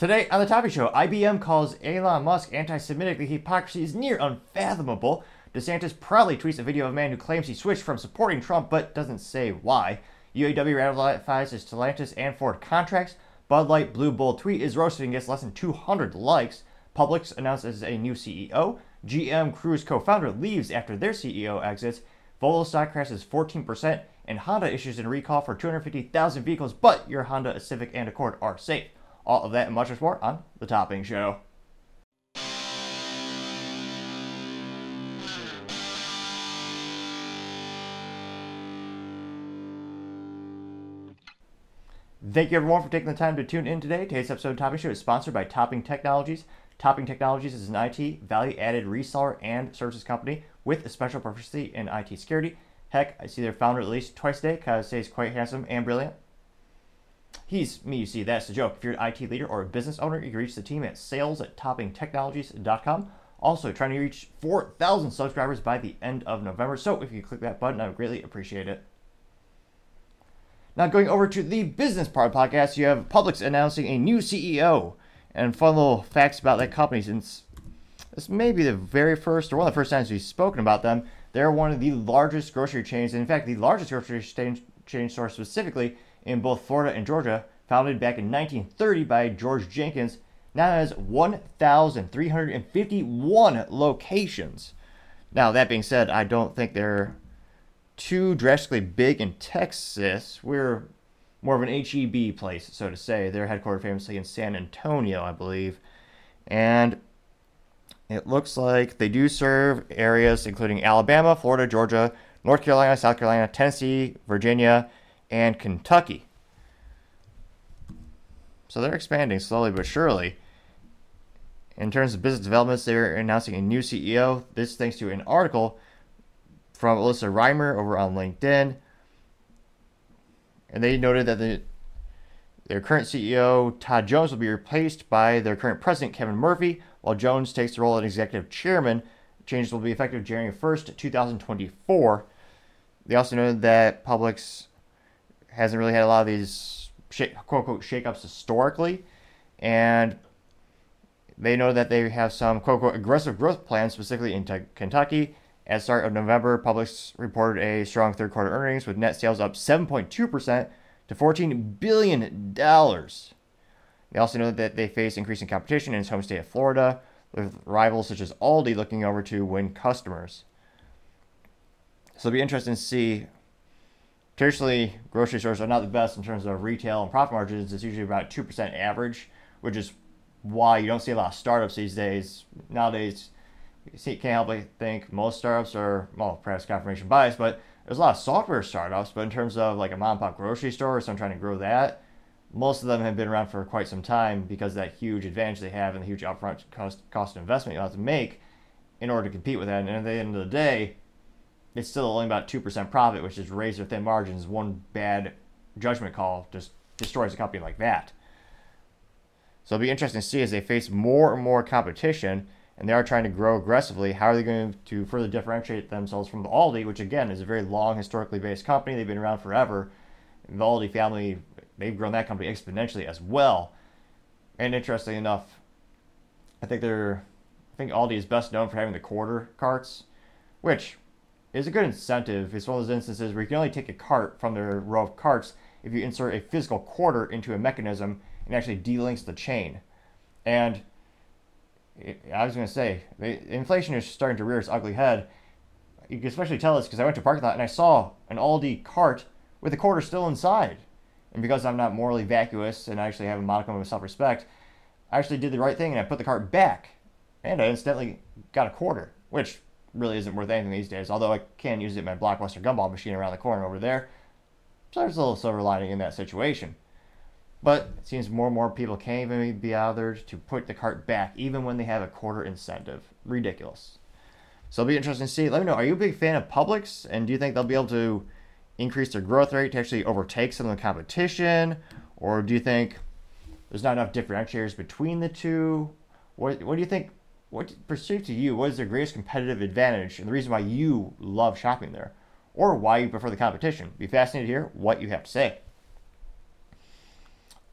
Today on the Topping Show, IBM calls Elon Musk anti-Semitic. The hypocrisy is near unfathomable. DeSantis proudly tweets a video of a man who claims he switched from supporting Trump but doesn't say why. UAW ratifies his Stellantis and Ford contracts. Bud Light Blue Bowl tweet is roasted and gets less than 200 likes. Publix announces a new CEO. GM Cruise co-founder leaves after their CEO exits. Volvo stock crashes 14%, and Honda issues a recall for 250,000 vehicles, but your Honda Civic and Accord are safe. All of that and much more on The Topping Show. Thank you everyone for taking the time to tune in today. Today's episode of Topping Show is sponsored by Topping Technologies. Topping Technologies is an IT value added reseller and services company with a special proficiency in IT security. Heck, I see their founder at least twice a day because he's quite handsome and brilliant. He's me, you see, that's the joke. If you're an IT leader or a business owner, you can reach the team at sales at toppingtechnologies.com. Also, trying to reach 4,000 subscribers by the end of November. So if you click that button, I would greatly appreciate it. Now, going over to the business part of the podcast, you have Publix announcing a new CEO. And fun little facts about that company since this may be the very first or one of the first times we've spoken about them. They're one of the largest grocery chains, in fact, the largest grocery chain store specifically in both Florida and Georgia, founded back in 1930 by George Jenkins, now has 1,351 locations. Now, that being said, I don't think they're too drastically big in Texas. We're more of an HEB place, so to say. They're headquartered famously in San Antonio, I believe. And it looks like they do serve areas including Alabama, Florida, Georgia, North Carolina, South Carolina, Tennessee, Virginia, and Kentucky. So they're expanding slowly but surely. In terms of business developments, they're announcing a new CEO. This thanks to an article from Alyssa Reimer over on LinkedIn. And they noted that the, their current CEO, Todd Jones, will be replaced by their current president, Kevin Murphy, while Jones takes the role of executive chairman. Changes will be effective January 1st, 2024. They also noted that Publix hasn't really had a lot of these shake, quote unquote shakeups historically, and they know that they have some quote unquote aggressive growth plans, specifically in t- Kentucky. At the start of November, Publix reported a strong third quarter earnings with net sales up 7.2% to $14 billion. They also know that they face increasing competition in its home state of Florida, with rivals such as Aldi looking over to win customers. So it'll be interesting to see Traditionally, grocery stores are not the best in terms of retail and profit margins. It's usually about 2% average, which is why you don't see a lot of startups these days. Nowadays, you see, can't help but think most startups are, well, perhaps confirmation bias, but there's a lot of software startups. But in terms of like a mom and pop grocery store or someone trying to grow that, most of them have been around for quite some time because that huge advantage they have and the huge upfront cost, cost investment you have to make in order to compete with that. And at the end of the day, it's still only about 2% profit, which is razor thin margins. One bad judgment call just destroys a company like that. So it'll be interesting to see as they face more and more competition and they are trying to grow aggressively. How are they going to further differentiate themselves from the Aldi, which again is a very long, historically based company? They've been around forever. The Aldi family, they've grown that company exponentially as well. And interestingly enough, I think they're, I think Aldi is best known for having the quarter carts, which is a good incentive. It's one of those instances where you can only take a cart from their row of carts if you insert a physical quarter into a mechanism and actually delinks the chain. And I was going to say, inflation is starting to rear its ugly head. You can especially tell this because I went to a parking lot and I saw an Aldi cart with a quarter still inside. And because I'm not morally vacuous and I actually have a modicum of self respect, I actually did the right thing and I put the cart back. And I incidentally got a quarter, which really isn't worth anything these days. Although I can use it in my Blockbuster gumball machine around the corner over there. So there's a little silver lining in that situation. But it seems more and more people can't even be bothered to put the cart back, even when they have a quarter incentive. Ridiculous. So it'll be interesting to see. Let me know. Are you a big fan of Publix? And do you think they'll be able to increase their growth rate to actually overtake some of the competition? Or do you think there's not enough differentiators between the two? What, what do you think what perceived to you what is their greatest competitive advantage and the reason why you love shopping there? Or why you prefer the competition? Be fascinated to hear what you have to say.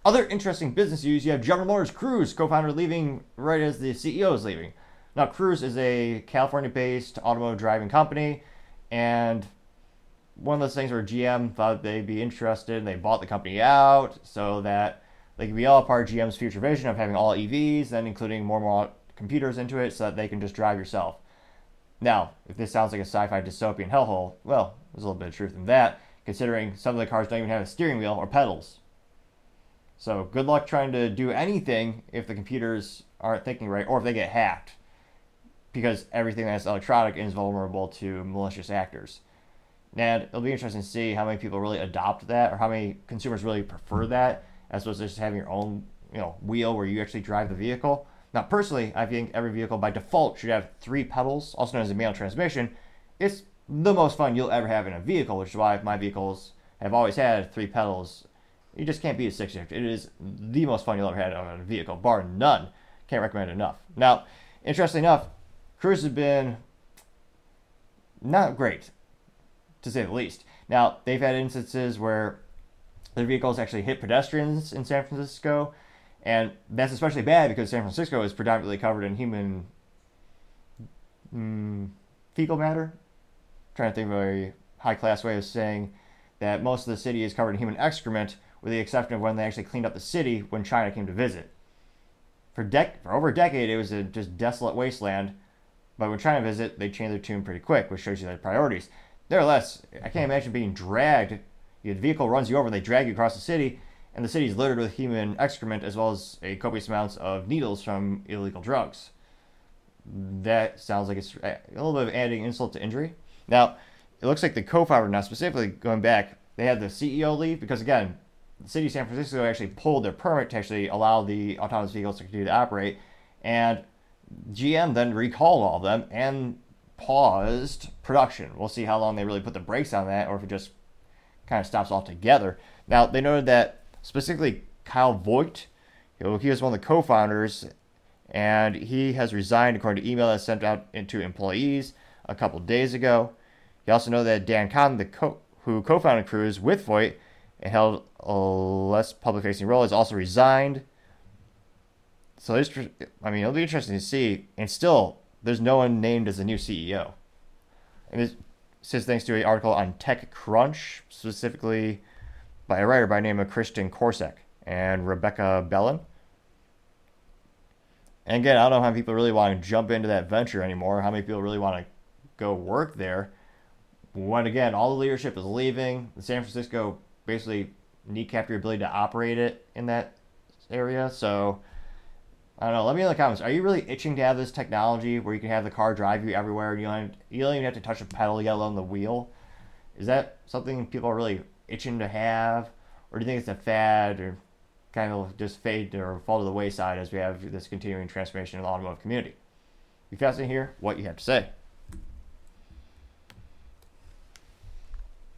Other interesting business news you have General Motors Cruise, co founder, leaving right as the CEO is leaving. Now, Cruise is a California based automotive driving company, and one of those things where GM thought they'd be interested and they bought the company out so that they could be all part of GM's future vision of having all EVs, then including more more computers into it so that they can just drive yourself. Now, if this sounds like a sci fi dystopian hellhole, well, there's a little bit of truth in that, considering some of the cars don't even have a steering wheel or pedals. So good luck trying to do anything if the computers aren't thinking right or if they get hacked, because everything that's electronic is vulnerable to malicious actors. And it'll be interesting to see how many people really adopt that or how many consumers really prefer that as opposed to just having your own you know wheel where you actually drive the vehicle. Now, personally, I think every vehicle by default should have three pedals, also known as a manual transmission. It's the most fun you'll ever have in a vehicle, which is why my vehicles have always had three pedals. You just can't beat a six shift. It is the most fun you'll ever have on a vehicle, bar none. Can't recommend enough. Now, interestingly enough, Cruise has been not great, to say the least. Now, they've had instances where their vehicles actually hit pedestrians in San Francisco and that's especially bad because San Francisco is predominantly covered in human mm, fecal matter. I'm trying to think of a very high class way of saying that most of the city is covered in human excrement, with the exception of when they actually cleaned up the city when China came to visit. For, dec- for over a decade, it was a just desolate wasteland, but when China visit, they changed their tune pretty quick, which shows you their priorities. Nevertheless, I can't imagine being dragged. The vehicle runs you over, and they drag you across the city, and the city is littered with human excrement as well as a copious amounts of needles from illegal drugs. That sounds like it's eh, a little bit of adding insult to injury. Now, it looks like the co-founder now specifically going back, they had the CEO leave because again, the city of San Francisco actually pulled their permit to actually allow the autonomous vehicles to continue to operate, and GM then recalled all of them and paused production. We'll see how long they really put the brakes on that, or if it just kind of stops altogether. Now they noted that specifically Kyle Vogt. He was one of the co-founders, and he has resigned according to email that sent out to employees a couple days ago. You also know that Dan Kan, the co- who co-founded Cruise with Vogt and held a less public-facing role, has also resigned. So it's, I mean, it'll be interesting to see. And still, there's no one named as the new CEO. And this says thanks to an article on TechCrunch, specifically by a writer by name of Kirsten Korosec and Rebecca Bellan. And again, I don't know how many people really want to jump into that venture anymore. How many people really want to go work there? When again, all the leadership is leaving. San Francisco basically kneecapped your ability to operate it in that area. So I don't know. Let me know in the comments. Are you really itching to have this technology where you can have the car drive you everywhere and you don't, you don't even have to touch a pedal, yet alone the wheel? Is that something people are really itching to have, or do you think it's a fad or kind of just fade or fall to the wayside as we have this continuing transformation in the automotive community? Be fascinating to hear what you have to say.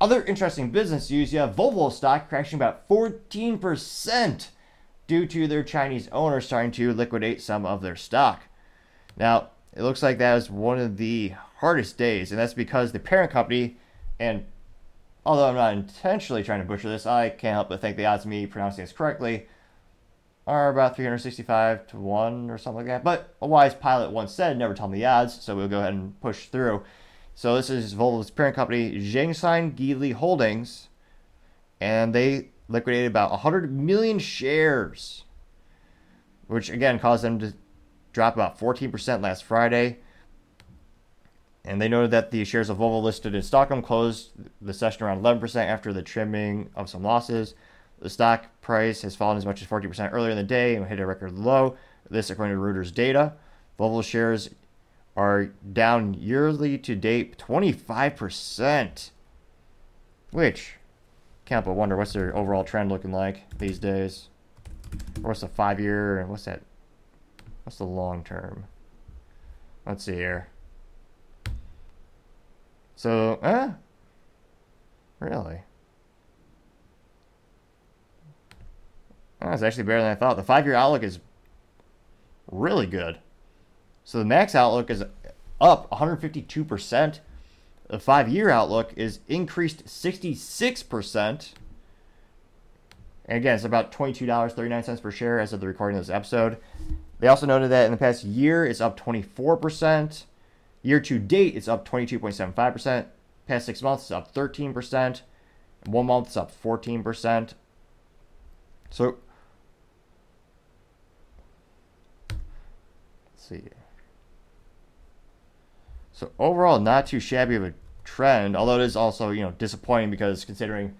Other interesting business news you have Volvo stock crashing about 14% due to their Chinese owner starting to liquidate some of their stock. Now, it looks like that was one of the hardest days, and that's because the parent company and Although I'm not intentionally trying to butcher this, I can't help but think the odds of me pronouncing this correctly are about 365 to 1 or something like that. But a wise pilot once said, never tell me the odds, so we'll go ahead and push through. So this is Volvo's parent company, Zhongsheng Geely Holdings, and they liquidated about 100 million shares, which again caused them to drop about 14% last Friday. And they noted that the shares of Volvo listed in Stockholm closed the session around 11% after the trimming of some losses. The stock price has fallen as much as 40% earlier in the day and hit a record low. This, according to Reuters data. Volvo shares are down yearly to date 25%, which can't but wonder what's their overall trend looking like these days. Or what's the five year what's that? What's the long term? Let's see here. So, eh? Really? That's actually better than I thought. The five year outlook is really good. So the max outlook is up 152%. The five year outlook is increased 66%. And again, it's about $22.39 per share as of the recording of this episode. They also noted that in the past year, it's up 24%. Year to date, it's up 22.75%. Past six months, it's up 13%. One month, it's up 14%. So, let's see. So overall, not too shabby of a trend. Although it is also you know disappointing because considering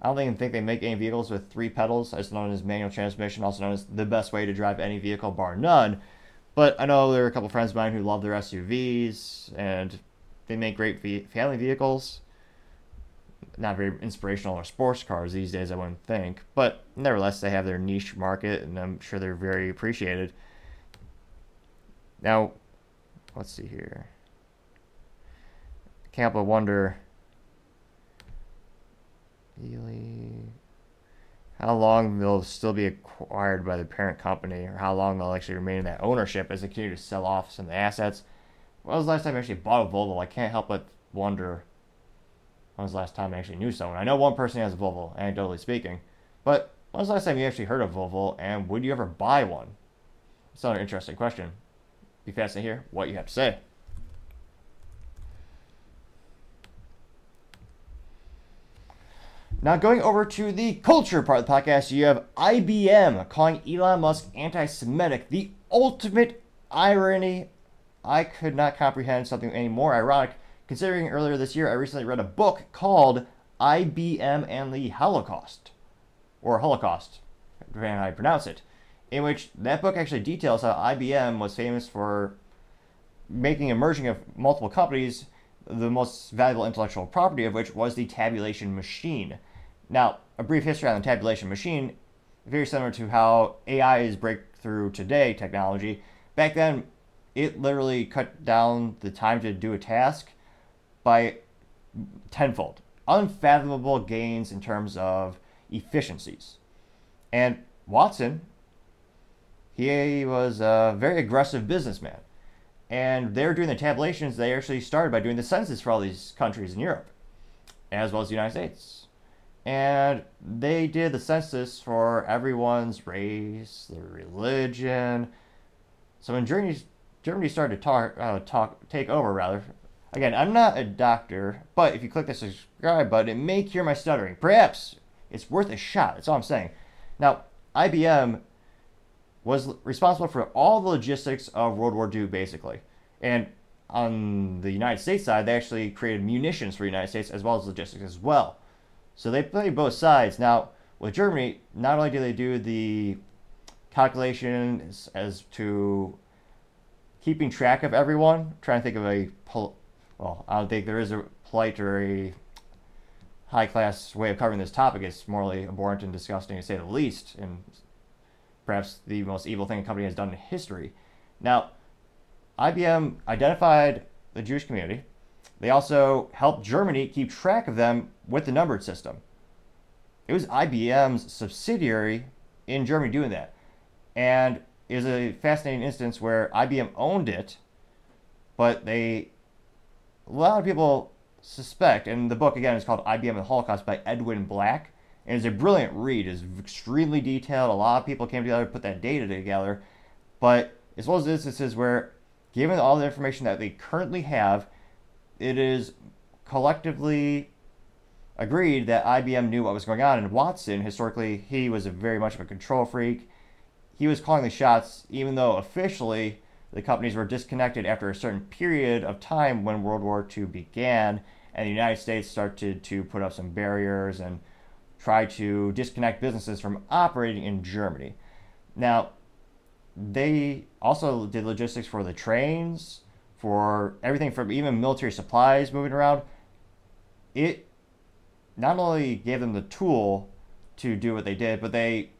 I don't even think they make any vehicles with three pedals, as known as manual transmission, also known as the best way to drive any vehicle, bar none. But I know there are a couple friends of mine who love their SUVs, and they make great family vehicles. Not very inspirational or sports cars these days, I wouldn't think. But nevertheless, they have their niche market, and I'm sure they're very appreciated. Now, let's see here. Can't but wonder how long they'll still be acquired by the parent company, or how long they'll actually remain in that ownership as they continue to sell off some of the assets. When was the last time I actually bought a Volvo? I can't help but wonder when was the last time I actually knew someone. I know one person has a Volvo, anecdotally speaking, but when was the last time you actually heard of Volvo, and would you ever buy one? It's another interesting question. Be fascinating to hear what you have to say. Now, going over to the culture part of the podcast, you have IBM calling Elon Musk anti Semitic. The ultimate irony. I could not comprehend something any more ironic, considering earlier this year I recently read a book called IBM and the Holocaust, or Holocaust, depending on how you pronounce it, in which that book actually details how IBM was famous for making a merging of multiple companies, the most valuable intellectual property of which was the tabulation machine. Now, a brief history on the tabulation machine, very similar to how AI is breakthrough today technology. Back then, it literally cut down the time to do a task by tenfold. Unfathomable gains in terms of efficiencies. And Watson, he was a very aggressive businessman. And they were doing the tabulations, they actually started by doing the census for all these countries in Europe, as well as the United States and they did the census for everyone's race, their religion. So when Germany, Germany started to talk, uh, talk, take over, rather. Again, I'm not a doctor, but if you click the subscribe button, it may cure my stuttering. Perhaps it's worth a shot. That's all I'm saying. Now, IBM was responsible for all the logistics of World War II, basically. And on the United States side, they actually created munitions for the United States as well as logistics as well. So they play both sides. Now, with Germany, not only do they do the calculations as to keeping track of everyone, trying to think of a, well, I don't think there is a polite or a high class way of covering this topic. It's morally abhorrent and disgusting to say the least, and perhaps the most evil thing a company has done in history. Now, IBM identified the Jewish community, they also helped Germany keep track of them with the numbered system. It was IBM's subsidiary in Germany doing that. And was a fascinating instance where IBM owned it, but they, a lot of people suspect, and the book again is called IBM and the Holocaust by Edwin Black. And it's a brilliant read. It's extremely detailed. A lot of people came together to put that data together. But as well as instances where, given all the information that they currently have, it is collectively agreed that IBM knew what was going on. And Watson, historically, he was very much of a control freak. He was calling the shots, even though officially the companies were disconnected after a certain period of time when World War II began, and the United States started to put up some barriers and try to disconnect businesses from operating in Germany. Now, they also did logistics for the trains, for everything from even military supplies moving around, it not only gave them the tool to do what they did, but they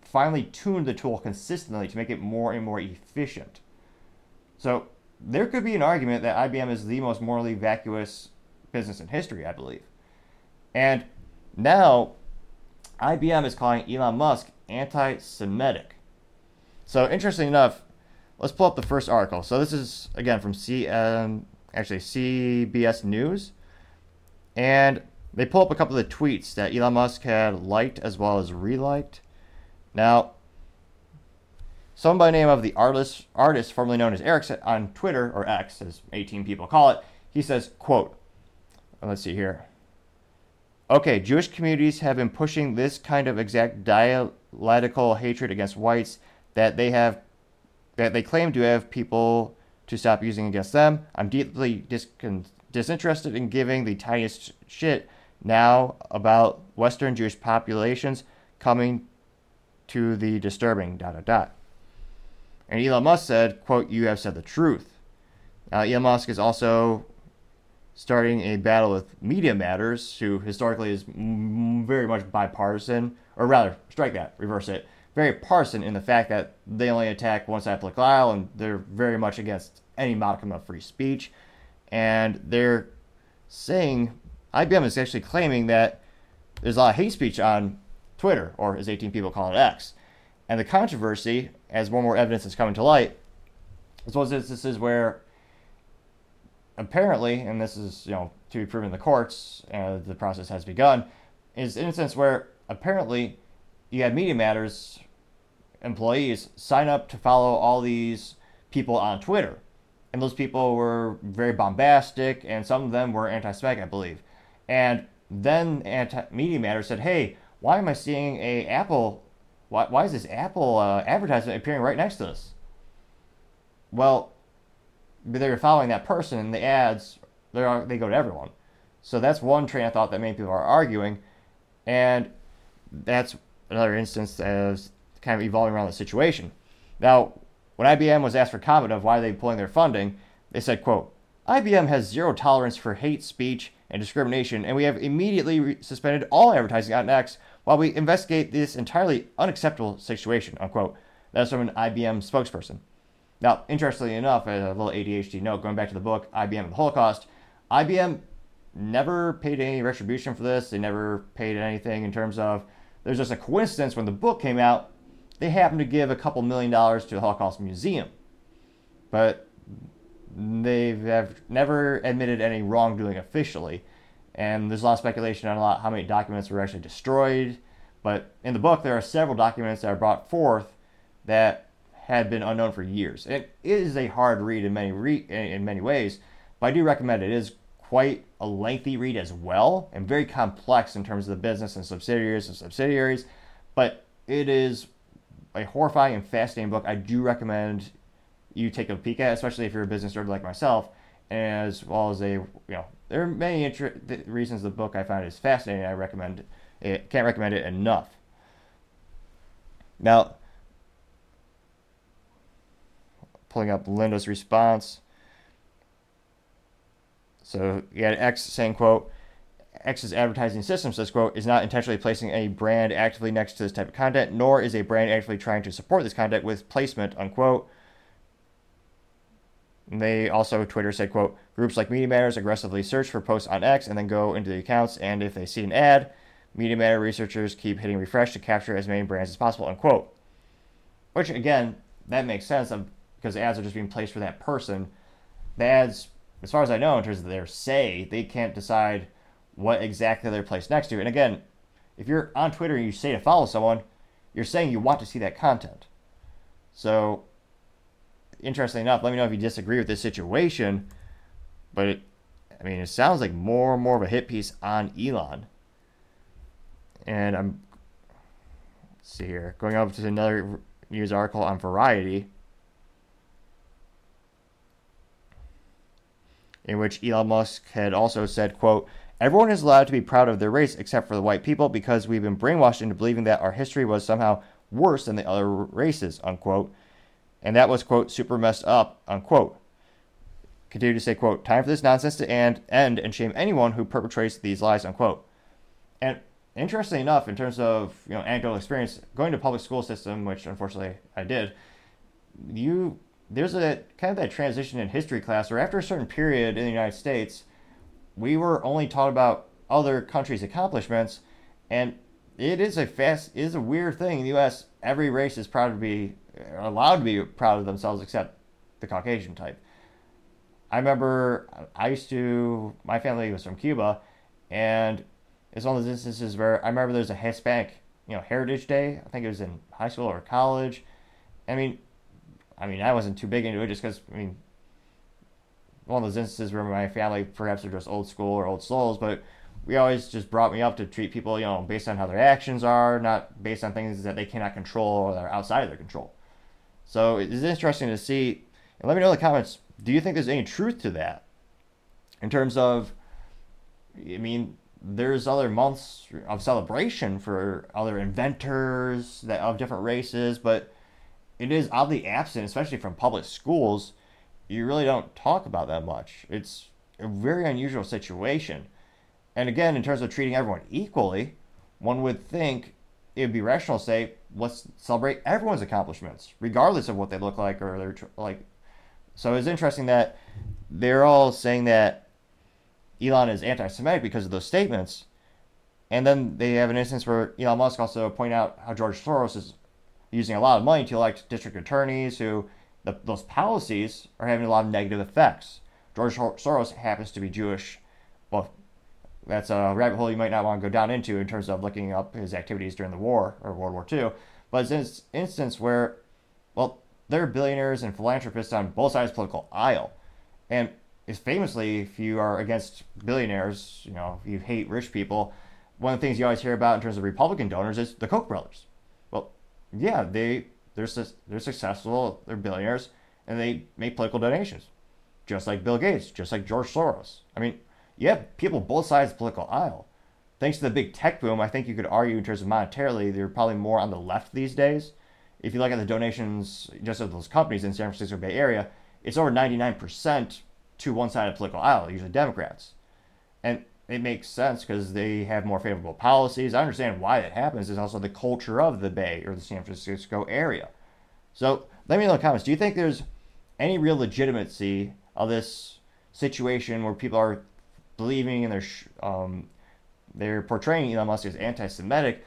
finally tuned the tool consistently to make it more and more efficient. So there could be an argument that IBM is the most morally vacuous business in history, I believe. And now IBM is calling Elon Musk anti Semitic. So, interesting enough, let's pull up the first article. So this is again from C, um, actually CBS News, and they pull up a couple of the tweets that Elon Musk had liked as well as reliked. Now, someone by the name of the artist, artist formerly known as Eric on Twitter, or X, as 18 people call it, he says, quote, let's see here. Okay, Jewish communities have been pushing this kind of exact dialectical hatred against whites that they have that they claim to have people to stop using against them. I'm deeply disinterested in giving the tiniest shit now about Western Jewish populations coming to the disturbing dot dot dot. And Elon Musk said, quote, you have said the truth. Now, Elon Musk is also starting a battle with Media Matters, who historically is very much bipartisan, or rather, strike that, reverse it, very partisan in the fact that they only attack one side of the aisle and they're very much against any modicum of free speech. And they're saying, IBM is actually claiming that there's a lot of hate speech on Twitter, or as 18 people call it X. And the controversy, as more and more evidence is coming to light, as well as this is where apparently, and this is you know to be proven in the courts, uh, the process has begun, is in a sense where apparently you had Media Matters employees sign up to follow all these people on Twitter. And those people were very bombastic, and some of them were anti Semitic, I believe. And then anti- Media Matters said, hey, why am I seeing a Apple, why, why is this Apple uh, advertisement appearing right next to this? Well, they were following that person, and the ads, they they go to everyone. So that's one train of thought that many people are arguing. And that's another instance as kind of evolving around the situation. Now, when IBM was asked for comment of why they're they pulling their funding, they said, quote, IBM has zero tolerance for hate speech and discrimination, and we have immediately re- suspended all advertising on X while we investigate this entirely unacceptable situation, unquote. That's from an IBM spokesperson. Now, interestingly enough, a little ADHD note, going back to the book, IBM and the Holocaust, IBM never paid any retribution for this. They never paid anything in terms of there's just a coincidence when the book came out, they happened to give a couple million dollars to the Holocaust Museum. But they have never admitted any wrongdoing officially. And there's a lot of speculation on a lot how many documents were actually destroyed. But in the book, there are several documents that are brought forth that had been unknown for years. It is a hard read in many re- in many ways, but I do recommend it. It is quite a lengthy read as well and very complex in terms of the business and subsidiaries and subsidiaries. But it is a horrifying and fascinating book. I do recommend you take a peek at, especially if you're a business nerd like myself, as well as a you know there are many inter- reasons the book I find is fascinating. I recommend it. Can't recommend it enough. Now, pulling up Linda's response. So you had X saying, quote, X's advertising system says, quote, is not intentionally placing a brand actively next to this type of content, nor is a brand actively trying to support this content with placement, unquote. And they also, Twitter said, quote, groups like Media Matters aggressively search for posts on X and then go into the accounts, and if they see an ad, Media Matter researchers keep hitting refresh to capture as many brands as possible, unquote. Which, again, that makes sense um, because ads are just being placed for that person. The ads as far as I know, in terms of their say, they can't decide what exactly they're placed next to. And again, if you're on Twitter and you say to follow someone, you're saying you want to see that content. So, interestingly enough, let me know if you disagree with this situation. But it, I mean, it sounds like more and more of a hit piece on Elon. And I'm, see here, going over to another news article on Variety. In which Elon Musk had also said, quote, Everyone is allowed to be proud of their race except for the white people because we've been brainwashed into believing that our history was somehow worse than the other races, unquote. And that was, quote, super messed up, unquote. Continue to say, quote, time for this nonsense to end, end and shame anyone who perpetrates these lies, unquote. And interestingly enough, in terms of, you know, anecdotal experience, going to public school system, which unfortunately I did, you there's a kind of that transition in history class where after a certain period in the United States, we were only taught about other countries' accomplishments, and it is a fast, it is a weird thing in the U.S. Every race is proud to be uh, allowed to be proud of themselves, except the Caucasian type. I remember I used to, my family was from Cuba, and It's one of those instances where I remember there's a Hispanic, you know, Heritage Day. I think it was in high school or college. I mean, I mean, I wasn't too big into it just because I mean, one of those instances where my family perhaps are just old school or old souls, but we always just brought me up to treat people, you know, based on how their actions are, not based on things that they cannot control or that are outside of their control. So it's interesting to see. And let me know in the comments. Do you think there's any truth to that? In terms of, I mean, there's other months of celebration for other inventors that of different races, but it is oddly absent, especially from public schools. You really don't talk about that much. It's a very unusual situation. And again, in terms of treating everyone equally, one would think it would be rational to say, let's celebrate everyone's accomplishments, regardless of what they look like or they're like. So it's interesting that they're all saying that Elon is anti-Semitic because of those statements, and then they have an instance where Elon Musk also point out how George Soros is using a lot of money to elect district attorneys who the, those policies are having a lot of negative effects. George Soros happens to be Jewish. Well, that's a rabbit hole you might not want to go down into in terms of looking up his activities during the war or World War II. But it's an instance where, well, there are billionaires and philanthropists on both sides of the political aisle. And is famously, if you are against billionaires, you know, if you hate rich people, one of the things you always hear about in terms of Republican donors is the Koch brothers. Yeah, they they're they're successful, they're billionaires, and they make political donations, just like Bill Gates, just like George Soros. I mean, you have people both sides of the political aisle. Thanks to the big tech boom, I think you could argue in terms of monetarily, they're probably more on the left these days. If you look at the donations just of those companies in San Francisco Bay Area, it's over 99% to one side of the political aisle, usually Democrats. And it makes sense because they have more favorable policies. I understand why that happens. It's also the culture of the Bay or the San Francisco area. So let me know in the comments. Do you think there's any real legitimacy of this situation where people are believing and they're um, they're portraying Elon Musk as anti-Semitic,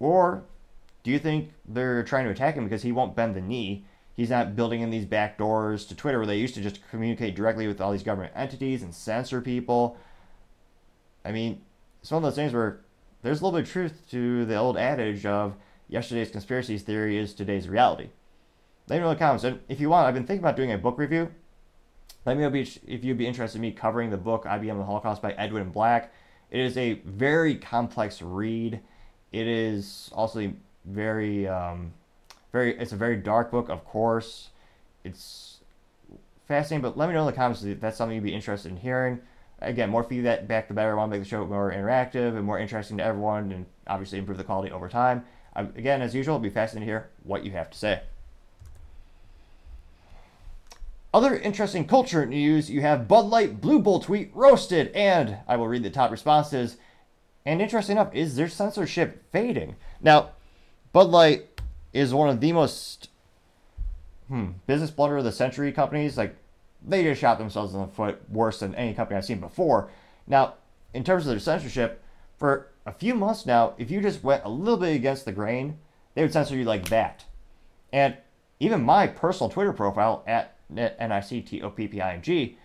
or do you think they're trying to attack him because he won't bend the knee? He's not building in these back doors to Twitter where they used to just communicate directly with all these government entities and censor people. I mean, it's one of those things where there's a little bit of truth to the old adage of yesterday's conspiracy theory is today's reality. Let me know in the comments. And if you want, I've been thinking about doing a book review let me know if you'd be interested in me covering the book IBM and the Holocaust by Edwin Black. It is a very complex read. It is also very, um, very. It's a very dark book, of course. It's fascinating, but let me know in the comments if that's something you'd be interested in hearing. Again, more feedback, back the better. I want to make the show more interactive and more interesting to everyone, and obviously improve the quality over time. again, as usual, it'll be fascinating to hear what you have to say. Other interesting culture news you have Bud Light Blue Bowl tweet roasted, and I will read the top responses. And interesting enough, is their censorship fading? Now, Bud Light is one of the most hmm, business blunder of the century companies. Like, they just shot themselves in the foot worse than any company I've seen before. Now, in terms of their censorship, for a few months now, if you just went a little bit against the grain, they would censor you like that. And even my personal Twitter profile at N-I-C-T-O-P-P-I-N-G,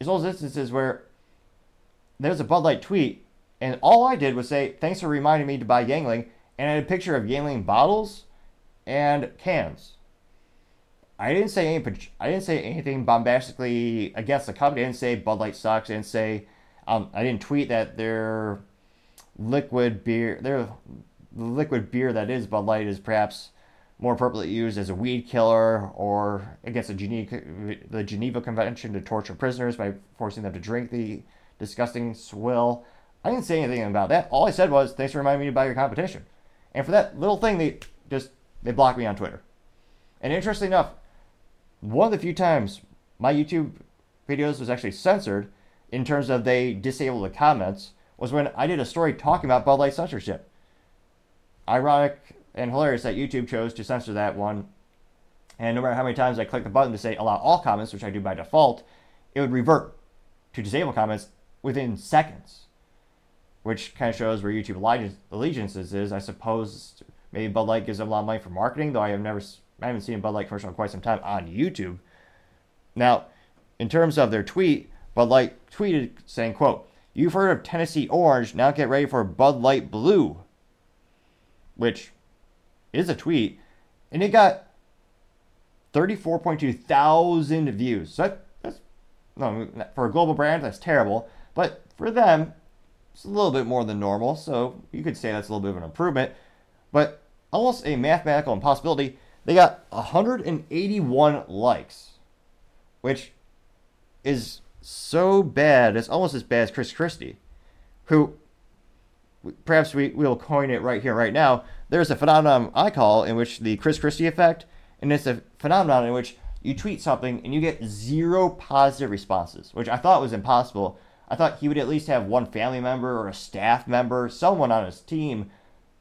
is those instances where there's a Bud Light tweet, and all I did was say, thanks for reminding me to buy Yuengling, and I had a picture of Yuengling bottles and cans. I didn't say any, I didn't say anything bombastically against the company. I didn't say Bud Light sucks. I didn't say um, I didn't tweet that their liquid beer, their liquid beer that is Bud Light is perhaps more appropriately used as a weed killer or against the Geneva, the Geneva Convention to torture prisoners by forcing them to drink the disgusting swill. I didn't say anything about that. All I said was, thanks for reminding me about your competition. And for that little thing, they just they blocked me on Twitter. And interestingly enough, one of the few times my YouTube videos was actually censored in terms of they disabled the comments was when I did a story talking about Bud Light censorship. Ironic and hilarious that YouTube chose to censor that one. And no matter how many times I click the button to say allow all comments, which I do by default, it would revert to disable comments within seconds, which kind of shows where YouTube allegiances is. I suppose maybe Bud Light gives them a lot of money for marketing, though I have never, I haven't seen a Bud Light commercial in quite some time on YouTube. Now, in terms of their tweet, Bud Light tweeted saying, "quote You've heard of Tennessee Orange, now get ready for Bud Light Blue. Which is a tweet. And it got 34.2 thousand views. So that, that's no, for a global brand, that's terrible. But for them, it's a little bit more than normal. So you could say that's a little bit of an improvement. But almost a mathematical impossibility. They got 181 likes, which is so bad. It's almost as bad as Chris Christie, who perhaps we will coin it right here, right now. There's a phenomenon I call in which the Chris Christie effect, and it's a phenomenon in which you tweet something and you get zero positive responses, which I thought was impossible. I thought he would at least have one family member or a staff member, someone on his team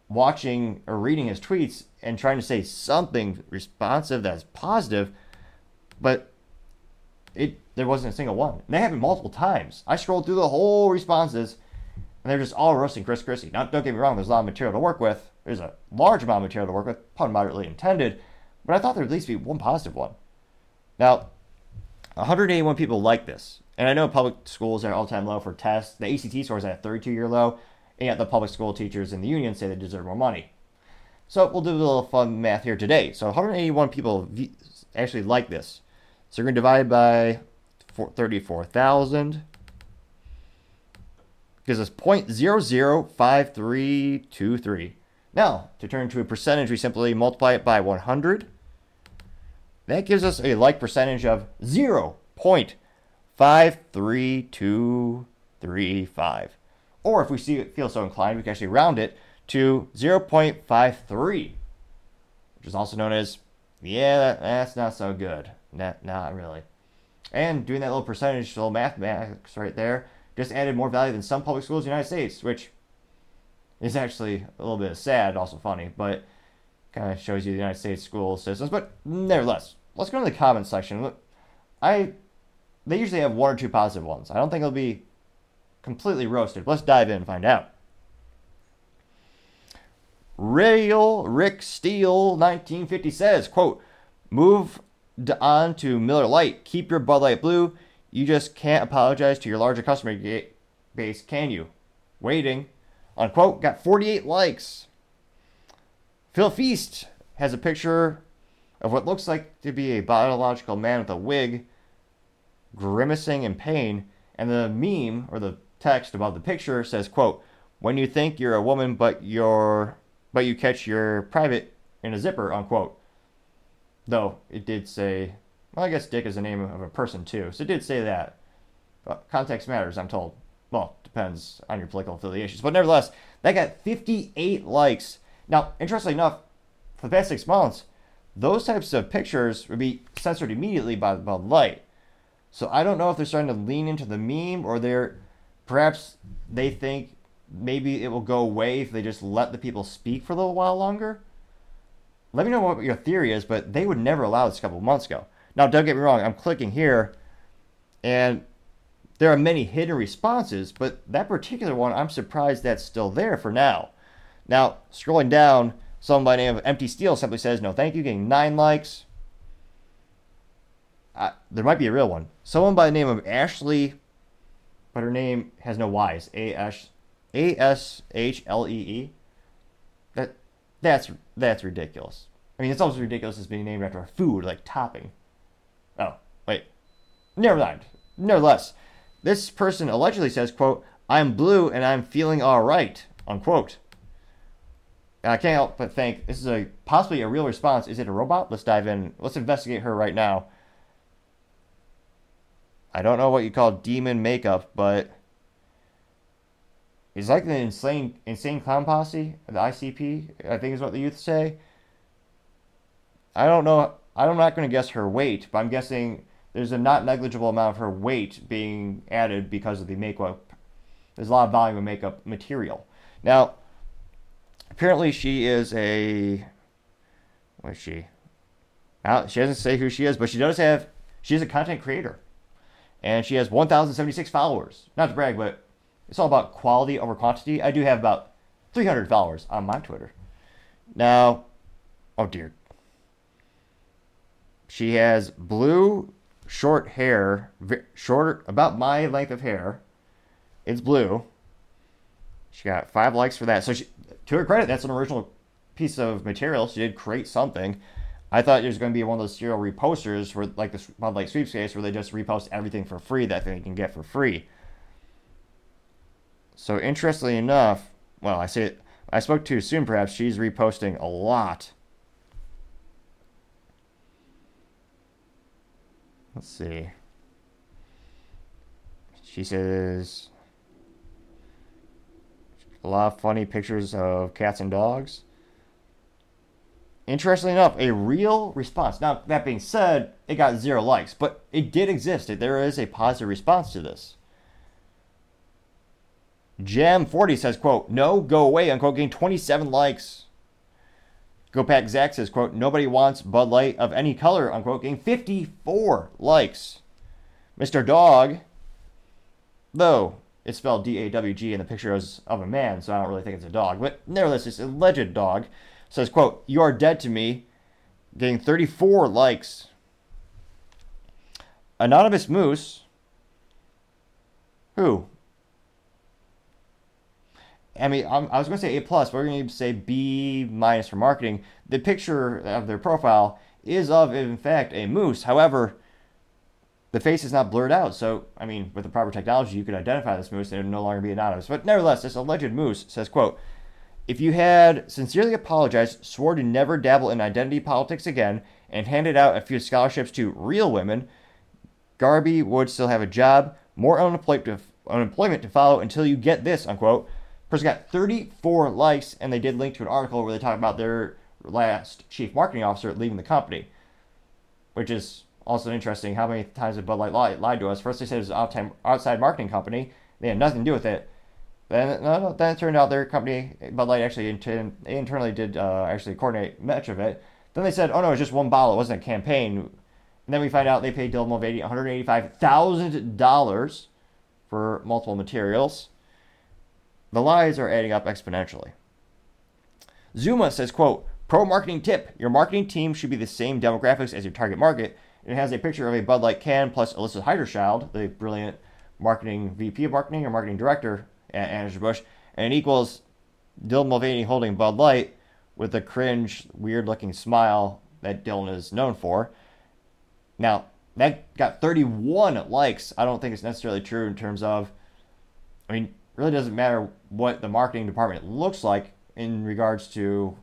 watching or reading his tweets and trying to say something responsive that's positive, but it there wasn't a single one. And that happened multiple times. I scrolled through the whole responses, and they're just all roasting Chris Christie. Now, don't get me wrong, there's a lot of material to work with. There's a large amount of material to work with, pun moderately intended, but I thought there'd at least be one positive one. Now, 181 people like this. And I know public schools are all time low for tests. The ACT scores at a 32 year low, and yet the public school teachers in the union say they deserve more money. So we'll do a little fun math here today. So 181 people actually like this. So we're going to divide by 34,000. Gives us 0.005323. Now, to turn to a percentage, we simply multiply it by 100. That gives us a like percentage of 0.53235. Or if we see, feel so inclined, we can actually round it to 0.53, which is also known as, yeah, that's not so good. Not, not really. And doing that little percentage, little mathematics right there, just added more value than some public schools in the United States, which is actually a little bit sad, also funny, but kind of shows you the United States school systems. But nevertheless, let's go to the comments section. I they usually have one or two positive ones. I don't think it'll be completely roasted. Let's dive in and find out. Real Rick Steele 1950 says, quote, move on to Miller Lite. Keep your Bud Light Blue. You just can't apologize to your larger customer base, can you? Waiting. Unquote. Got 48 likes. Phil Feast has a picture of what looks like to be a biological man with a wig grimacing in pain, and the meme or the text above the picture says, quote, when you think you're a woman but you're but you catch your private in a zipper, unquote. Though it did say, well, I guess Dick is the name of a person too, so it did say that. But context matters, I'm told. Well, depends on your political affiliations. But nevertheless, that got 58 likes. Now, interestingly enough, for the past six months, those types of pictures would be censored immediately by Bud Light. So I don't know if they're starting to lean into the meme or they're perhaps they think maybe it will go away if they just let the people speak for a little while longer. Let me know what your theory is, but they would never allow this a couple months ago. Now, don't get me wrong, I'm clicking here, and there are many hidden responses, but that particular one, I'm surprised that's still there for now. Now, scrolling down, someone by the name of Empty Steel simply says, No, thank you, getting nine likes. Uh, there might be a real one. Someone by the name of Ashley, but her name has no Y's. A S A S H L E E. That that's that's ridiculous. I mean, it's almost ridiculous as being named after a food like topping. Oh wait, never mind. Nevertheless, this person allegedly says, "quote I'm blue and I'm feeling all right." Unquote. And I can't help but think this is a possibly a real response. Is it a robot? Let's dive in. Let's investigate her right now. I don't know what you call demon makeup, but it's like the insane insane clown posse, the ICP, I think is what the youth say. I don't know. I'm not going to guess her weight, but I'm guessing there's a not negligible amount of her weight being added because of the makeup. There's a lot of volume of makeup material. Now, apparently she is a. What is she? She doesn't say who she is, but she does have. She's a content creator and she has 1,076 followers. Not to brag, but it's all about quality over quantity. I do have about 300 followers on my Twitter. Now, oh dear. She has blue short hair, shorter about my length of hair, It's blue. She got five likes for that. So she, to her credit, that's an original piece of material. She did create something. I thought it was going to be one of those serial reposters where, like the Bud Light sweepstakes, where they just repost everything for free that they can get for free. So interestingly enough, well, I say I spoke too soon. Perhaps she's reposting a lot. Let's see. She says a lot of funny pictures of cats and dogs. Interestingly enough, a real response. Now, that being said, it got zero likes, but it did exist. There is a positive response to this. Jam40 says, quote, no, go away, unquote, getting 27 likes. Go Pack Zach says, quote, nobody wants Bud Light of any color, unquote, getting 54 likes. Mr. Dog, though it's spelled D-A-W-G and the picture is of a man, so I don't really think it's a dog, but nevertheless, it's a alleged dog, says, quote, you are dead to me, getting 34 likes. Anonymous Moose, who? I mean, i was going to say A plus, but we're going to say B minus for marketing. The picture of their profile is of, in fact, a moose. However, the face is not blurred out. So, I mean, with the proper technology, you could identify this moose and it would no longer be anonymous. But nevertheless, this alleged moose says, quote, if you had sincerely apologized, swore to never dabble in identity politics again, and handed out a few scholarships to real women, Garby would still have a job, more unemployment to, follow until you get this, unquote. Person got 34 likes, and they did link to an article where they talk about their last chief marketing officer leaving the company, which is also interesting. How many times did Bud Light lie, lied to us? First, they said it was an outside marketing company. They had nothing to do with it. Then, no, then it turned out their company, Bud Light, actually intern, internally did uh, actually coordinate much of it. Then they said, oh no, it was just one bottle. It wasn't a campaign. And then we find out they paid Dylan Mulvaney $185,000 for multiple materials. The lies are adding up exponentially. Zuma says, quote, pro marketing tip. Your marketing team should be the same demographics as your target market. It has a picture of a Bud Light can plus Alissa Heinerscheid, the brilliant marketing VP of marketing or marketing director at Anheuser-Busch, and it equals Dylan Mulvaney holding Bud Light with the cringe, weird looking smile that Dylan is known for. Now, that got 31 likes. I don't think it's necessarily true in terms of, I mean, really doesn't matter what the marketing department looks like in regards to,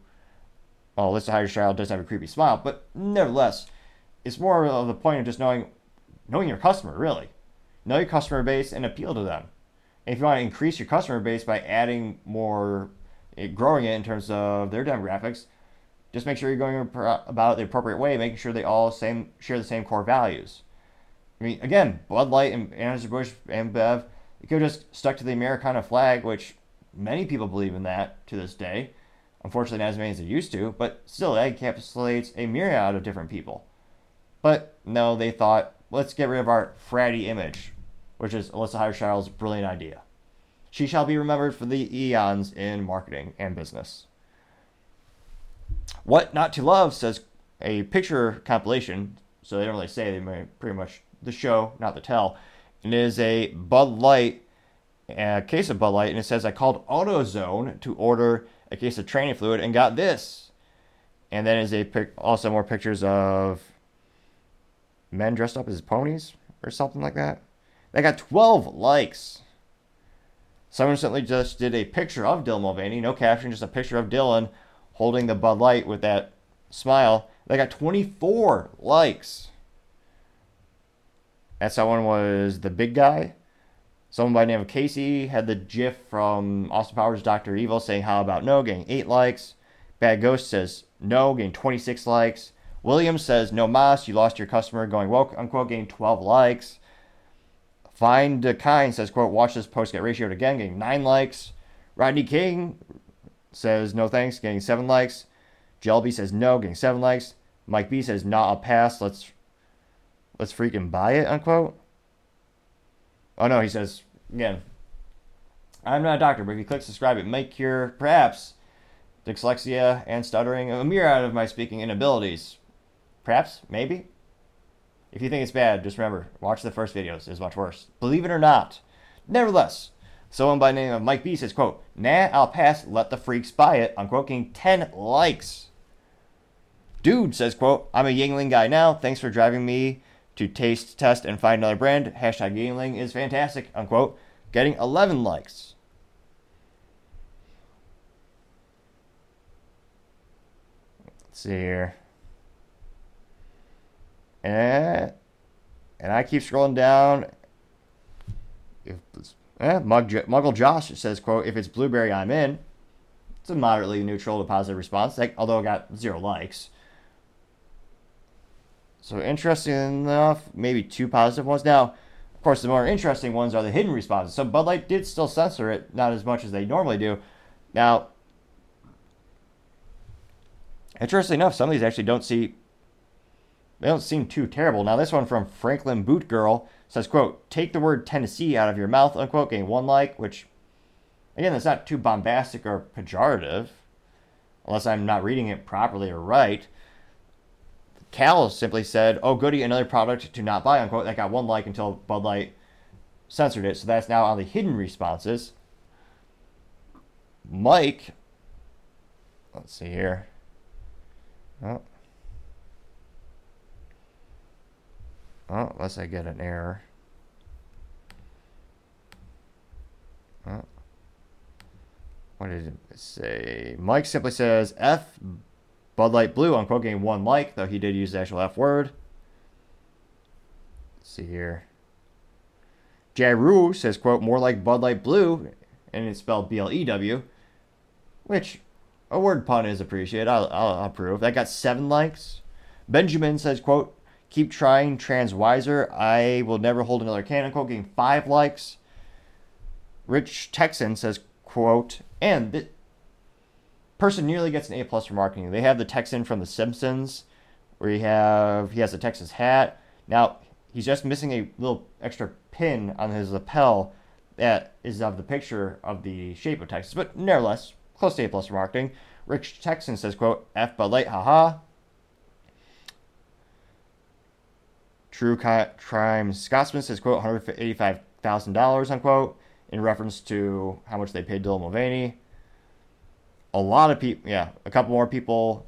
well, Alissa Heinerscheid does have a creepy smile, but nevertheless, it's more of the point of just knowing, knowing your customer, really. Know your customer base and appeal to them. And if you want to increase your customer base by adding more, eh, growing it in terms of their demographics, just make sure you're going about it the appropriate way, making sure they all same share the same core values. I mean, again, Bud Light and Anheuser-Busch InBev, you could have just stuck to the Americana flag, which many people believe in that to this day. Unfortunately, not as many as they used to, but still, that encapsulates a myriad of different people. But no, they thought, let's get rid of our fratty image, which is Alissa Heinerscheid's brilliant idea. She shall be remembered for the eons in marketing and business. What Not to Love says a picture compilation, so they don't really say, they may pretty much the show, not the tell, And it is a Bud Light, a case of Bud Light, and it says I called AutoZone to order a case of training fluid and got this. And then is a pic- also more pictures of men dressed up as ponies or something like that. They got 12 likes. Someone recently just did a picture of Dylan Mulvaney, no caption, just a picture of Dylan holding the Bud Light with that smile. They got 24 likes. That someone was the big guy. Someone by the name of Casey had the GIF from Austin Powers' Doctor Evil saying, How about no? Getting 8 likes. Bad Ghost says no, getting 26 likes. Williams says, No mas, you lost your customer, going woke, unquote, getting 12 likes. Find Kind says, quote, watch this post get ratioed again, getting 9 likes. Rodney King says, no thanks, getting 7 likes. Jelby says no, getting 7 likes. Mike B says, nah, I'll pass. Let's let's freaking buy it, unquote. Oh no, he says, again, I'm not a doctor, but if you click subscribe, it may cure, perhaps, dyslexia and stuttering, a mirror out of my speaking inabilities. Perhaps, maybe. If you think it's bad, just remember, watch the first videos. It's much worse. Believe it or not. Nevertheless, Someone by the name of Mike B says, quote, Nah, I'll pass, let the freaks buy it, unquote, getting 10 likes. Dude says, quote, I'm a Yuengling guy now. Thanks for driving me to taste, test, and find another brand. Hashtag Yuengling is fantastic, unquote, getting 11 likes. Let's see here. And, and I keep scrolling down. If eh, Mug, Muggle Josh says, quote, if it's blueberry, I'm in. It's a moderately neutral to positive response, like, although it got zero likes. So interesting enough, maybe two positive ones. Now, of course, the more interesting ones are the hidden responses. So Bud Light did still censor it, not as much as they normally do. Now, interesting enough, some of these actually don't see they don't seem too terrible. Now this one from Franklin Boot Girl says, quote, take the word Tennessee out of your mouth, unquote, getting one like, which again that's not too bombastic or pejorative, unless I'm not reading it properly or right. Cal simply said, "Oh goody, another product to not buy." Unquote. That got one like until Bud Light censored it, so that's now on the hidden responses. Mike, let's see here. Oh, unless I get an error. What did it say? Mike simply says F Bud Light Blue, unquote, quoting one like, though he did use the actual F word. Let's see here. Jaru says, quote, more like Bud Light Blue, and it's spelled B L E W, which a word pun is appreciated. I'll, I'll approve. That got seven likes. Benjamin says, quote, keep trying, Transwiser. I will never hold another can, unquote, getting five likes. Rich Texan says, quote, and th- person nearly gets an A plus for marketing. They have the Texan from The Simpsons, where you have he has a Texas hat. Now he's just missing a little extra pin on his lapel that is of the picture of the shape of Texas, but nevertheless close to A plus for marketing. Rich Texan says, "quote F Bud Light, haha." True Crime Scotsman says, "quote one hundred eighty-five thousand dollars," unquote, in reference to how much they paid Dylan Mulvaney a lot of people, yeah, a couple more people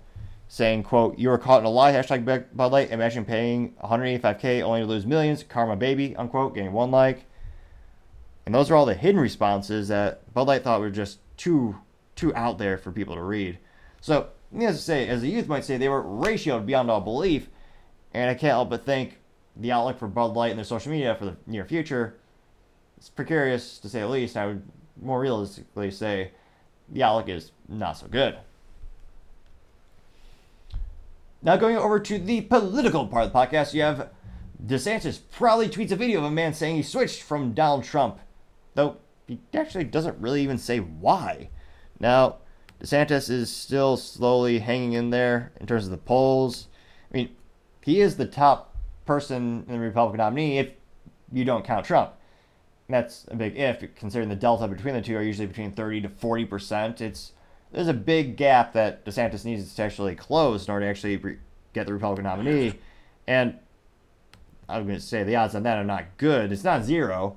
saying, quote, you were caught in a lie, hashtag Bud Light, imagine paying 185K only to lose millions, karma baby, unquote, getting one like. And those are all the hidden responses that Bud Light thought were just too, too out there for people to read. So, needless to say, as the youth might say, they were ratioed beyond all belief, and I can't help but think the outlook for Bud Light and their social media for the near future is precarious, to say the least. I would more realistically say the outlook is not so good. Now, going over to the political part of the podcast, you have DeSantis proudly tweets a video of a man saying he switched from Donald Trump, though he actually doesn't really even say why. Now, DeSantis is still slowly hanging in there in terms of the polls. I mean, he is the top person in the Republican nominee if you don't count Trump that's a big if, considering the delta between the two are usually between 30 to 40 percent. It's there's a big gap that DeSantis needs to actually close in order to actually re- get the Republican nominee. And I'm going to say the odds on that are not good. It's not zero,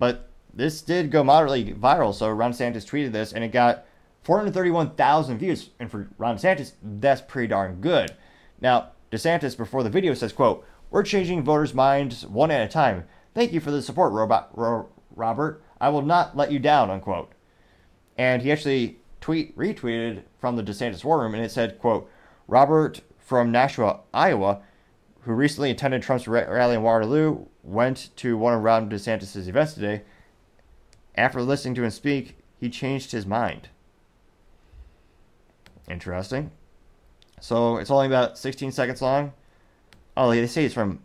but this did go moderately viral. So Ron DeSantis tweeted this, and it got 431,000 views. And for Ron DeSantis, that's pretty darn good. Now, DeSantis before the video says, "quote We're changing voters' minds one at a time. Thank you for the support, Robot, Ro- Robert. I will not let you down, unquote. And he actually tweet retweeted from the DeSantis war room, and it said, quote, Robert from Nashua, Iowa, who recently attended Trump's rally in Waterloo, went to one of Ron DeSantis' events today. After listening to him speak, he changed his mind. Interesting. So it's only about 16 seconds long. Oh, they say he's from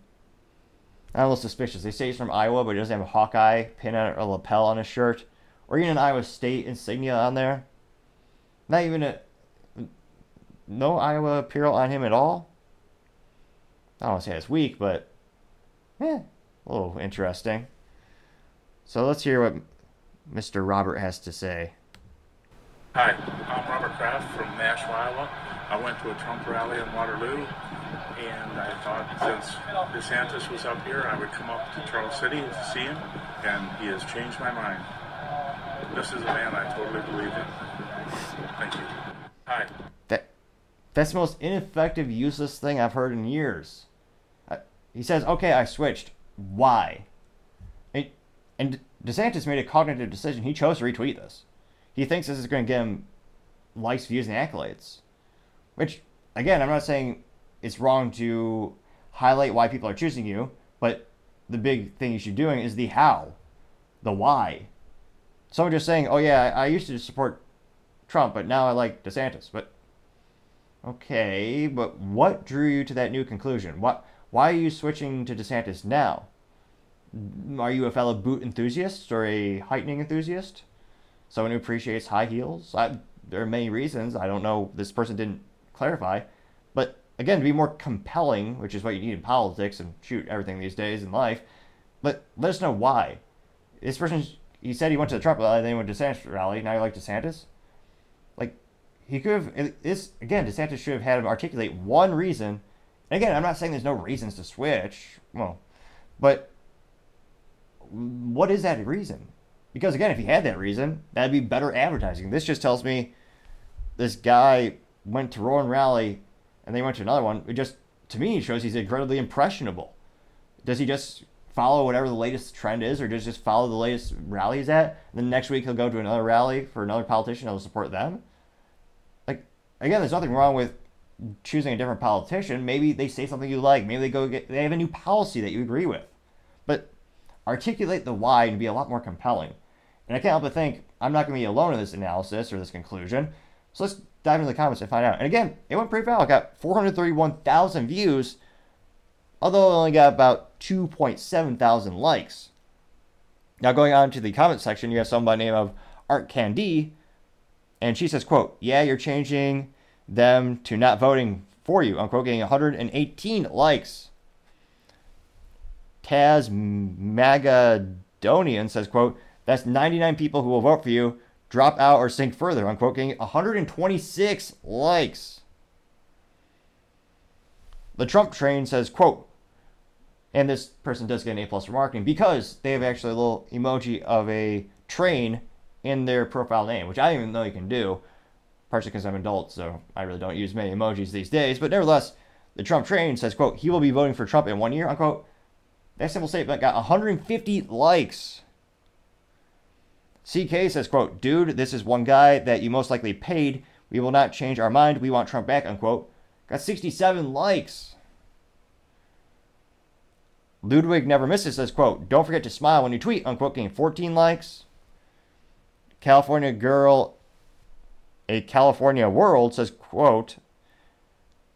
I'm a little suspicious. They say he's from Iowa, but he doesn't have a Hawkeye pin or a lapel on his shirt, or even an Iowa State insignia on there. Not even a no Iowa apparel on him at all. I don't want to say it's weak, but eh, a little interesting. So let's hear what Mr. Robert has to say. Hi, I'm Robert Kraft from Nashua, Iowa. I went to a Trump rally in Waterloo since DeSantis was up here, I would come up to Charles City to see him, and he has changed my mind. this is a man I totally believe in. Thank you. Hi. That that's the most ineffective, useless thing I've heard in years. Uh, he says, "Okay, I switched. Why?" And, and DeSantis made a cognitive decision. He chose to retweet this. He thinks this is going to get him likes, views, and accolades. Which, again, I'm not saying it's wrong to highlight why people are choosing you, but the big thing you should be doing is the how, the why. Someone just saying, "Oh yeah, I, used to support Trump, but now I like DeSantis." But okay, but what drew you to that new conclusion? What? Why are you switching to DeSantis now? Are you a fellow boot enthusiast or a heightening enthusiast? Someone who appreciates high heels? I, there are many reasons. I don't know. This person didn't clarify. But again, to be more compelling, which is what you need in politics and shoot everything these days in life, but let us know why. This person, he said he went to the Trump rally, then he went to DeSantis rally. Now you like DeSantis? Like, he could have, this, again, DeSantis should have had him articulate one reason. And again, I'm not saying there's no reasons to switch. Well, but what is that reason? Because again, if he had that reason, that'd be better advertising. This just tells me this guy went to Rowan Rally and they went to another one. It just, to me, shows he's incredibly impressionable. Does he just follow whatever the latest trend is, or does he just follow the latest rally he's at? And then next week he'll go to another rally for another politician will support them? Like, again, there's nothing wrong with choosing a different politician. Maybe they say something you like. Maybe they go get, they have a new policy that you agree with. But articulate the why and be a lot more compelling. And I can't help but think I'm not going to be alone in this analysis or this conclusion. So let's dive into the comments and find out. And again, it went pretty well. It got 431,000 views, although it only got about 2.7 thousand likes. Now going on to the comment section, you have someone by name of Art Candy, and she says, quote, yeah, you're changing them to not voting for you, unquote, getting 118 likes. Taz Magadonian says, quote, that's 99 people who will vote for you drop out or sink further, unquote, getting 126 likes. The Trump train says, quote, and this person does get an A plus for marketing because they have actually a little emoji of a train in their profile name, which I didn't even know you can do, partially because I'm an adult, so I really don't use many emojis these days. But nevertheless, the Trump train says, quote, he will be voting for Trump in one year, unquote. That simple statement got 150 likes. CK says, quote, dude, this is one guy that you most likely paid. We will not change our mind. We want Trump back, unquote. Got 67 likes. Ludwig Never Misses says, quote, don't forget to smile when you tweet, unquote, getting 14 likes. California Girl, a California World says, quote,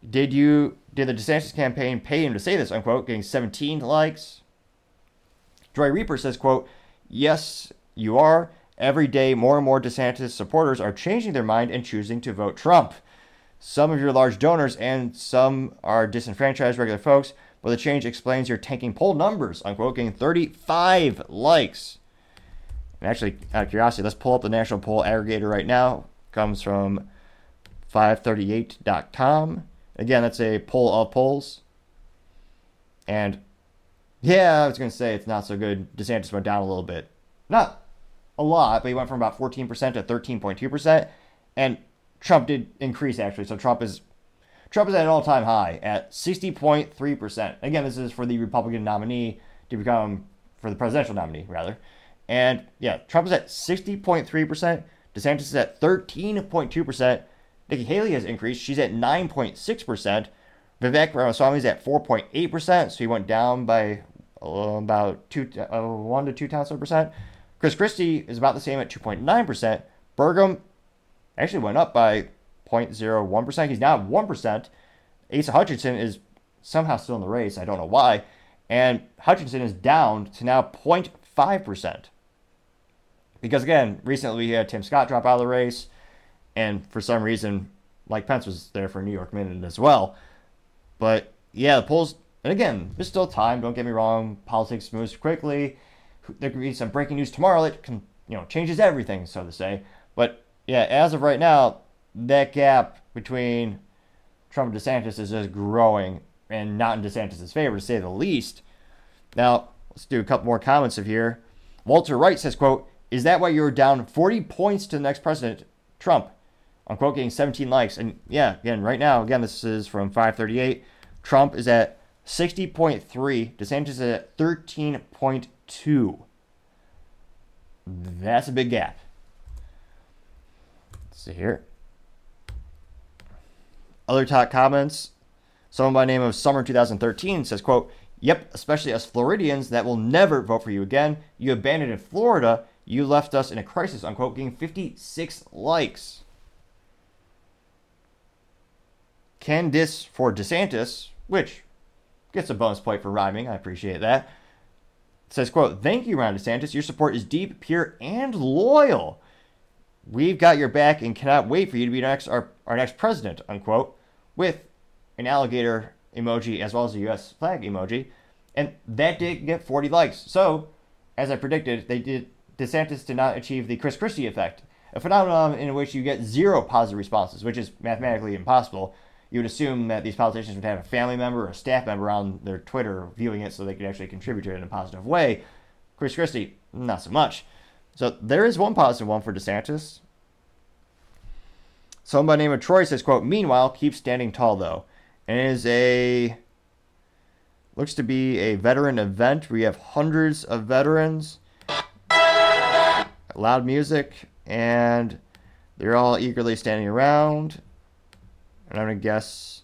did you, did the DeSantis campaign pay him to say this, unquote, getting 17 likes. Joy Reaper says, quote, yes, you are. Every day, more and more DeSantis supporters are changing their mind and choosing to vote Trump. Some of your large donors and some are disenfranchised regular folks, but the change explains your tanking poll numbers, unquote, getting 35 likes. And actually, out of curiosity, let's pull up the national poll aggregator right now. Comes from 538.com. Again, that's a poll of polls. And yeah, I was going to say it's not so good. DeSantis went down a little bit. Not a lot, but he went from about 14% to 13.2%. And Trump did increase actually. So Trump is Trump is at an all-time high at 60.3%. Again, this is for the Republican nominee to become for the presidential nominee rather. And yeah, Trump is at 60.3%. DeSantis is at 13.2%. Nikki Haley has increased. She's at 9.6%. Vivek Ramaswamy is at 4.8%. So he went down by uh, about two, uh, one to two tenths of a percent. Chris Christie is about the same at 2.9%. Burgum actually went up by 0.01%. He's now at 1%. Asa Hutchinson is somehow still in the race. I don't know why. And Hutchinson is down to now 0.5%. Because again, recently we had Tim Scott drop out of the race. And for some reason, Mike Pence was there for New York Minute as well. But yeah, the polls, and again, there's still time. Don't get me wrong. Politics moves quickly there could be some breaking news tomorrow that can, you know, changes everything, so to say. But yeah, as of right now, that gap between Trump and DeSantis is just growing and not in DeSantis' favor, to say the least. Now, let's do a couple more comments of here. Walter Wright says, quote, Is that why you're down 40 points to the next president, Trump? Unquote, getting 17 likes. And yeah, again, right now, again, this is from 538. Trump is at 60.3. DeSantis is at 13.2. That's a big gap. Let's see here. Other top comments. Someone by name of Summer 2013 says, quote, Yep, especially us Floridians that will never vote for you again. You abandoned Florida. You left us in a crisis, unquote, getting 56 likes. Candice for DeSantis, which gets a bonus point for rhyming. I appreciate that. Says, quote, Thank you, Ron DeSantis. Your support is deep, pure, and loyal. We've got your back and cannot wait for you to be next our, our next president, unquote, with an alligator emoji as well as a US flag emoji. And that did get 40 likes. So, as I predicted, they did DeSantis did not achieve the Chris Christie effect, a phenomenon in which you get zero positive responses, which is mathematically impossible. You would assume that these politicians would have a family member or a staff member on their Twitter viewing it so they could actually contribute to it in a positive way. Chris Christie, not so much. So there is one positive one for DeSantis. Someone by the name of Troy says, quote, meanwhile, keep standing tall though. And it is a looks to be a veteran event. We have hundreds of veterans loud music, and they're all eagerly standing around. And I'm gonna guess.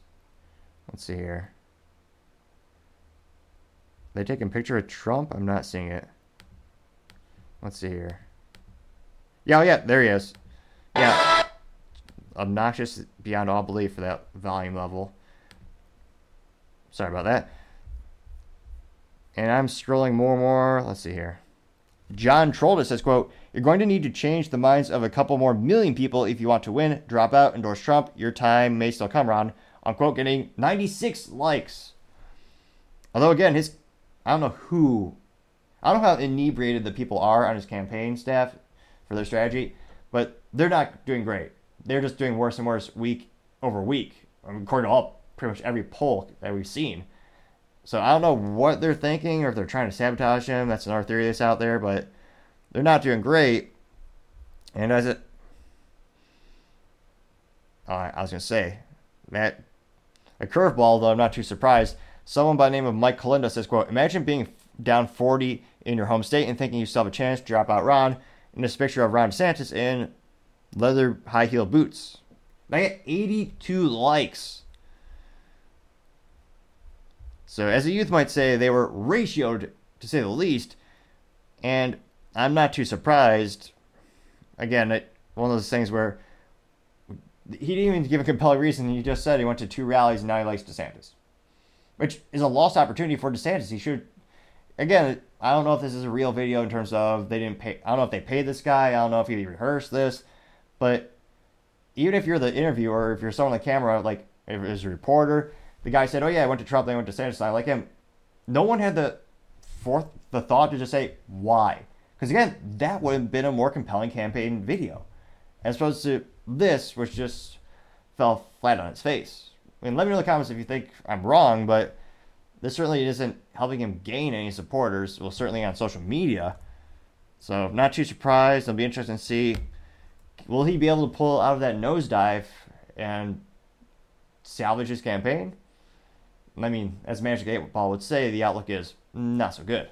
Let's see here. They taking picture of Trump? I'm not seeing it. Let's see here. Yeah, oh yeah, there he is. Yeah. Obnoxious beyond all belief for that volume level. Sorry about that. And I'm scrolling more and more. Let's see here. John Trolda says, quote, You're going to need to change the minds of a couple more million people if you want to win. Drop out, endorse Trump. Your time may still come, Ron. Unquote, getting 96 likes. Although, again, his, I don't know who, I don't know how inebriated the people are on his campaign staff for their strategy, but they're not doing great. They're just doing worse and worse week over week, according to all, pretty much every poll that we've seen. So I don't know what they're thinking or if they're trying to sabotage him. That's another theory that's out there, but they're not doing great. And as it, oh, I was gonna say that a curveball, though I'm not too surprised. Someone by the name of Mike Kalinda says, "quote Imagine being down 40 in your home state and thinking you still have a chance to drop out Ron." In this picture of Ron DeSantis in leather high heel boots. They get 82 likes. So, as a youth might say, they were ratioed, to say the least. And I'm not too surprised. Again, it, one of those things where he didn't even give a compelling reason. He just said he went to two rallies and now he likes DeSantis, which is a lost opportunity for DeSantis. He should, again, I don't know if this is a real video in terms of they didn't pay. I don't know if they paid this guy. I don't know if he rehearsed this, but even if you're the interviewer, if you're someone on the camera, like if it's a reporter, the guy said, "Oh yeah, I went to Trump, then I went to DeSantis, I like him. No one had the fourth the thought to just say why, because again, that would have been a more compelling campaign video, as opposed to this, which just fell flat on its face. I mean, let me know in the comments if you think I'm wrong, but this certainly isn't helping him gain any supporters. Well, certainly on social media. So, not too surprised. It'll be interesting to see will he be able to pull out of that nosedive and salvage his campaign? I mean, as Magic 8 Ball would say, the outlook is not so good.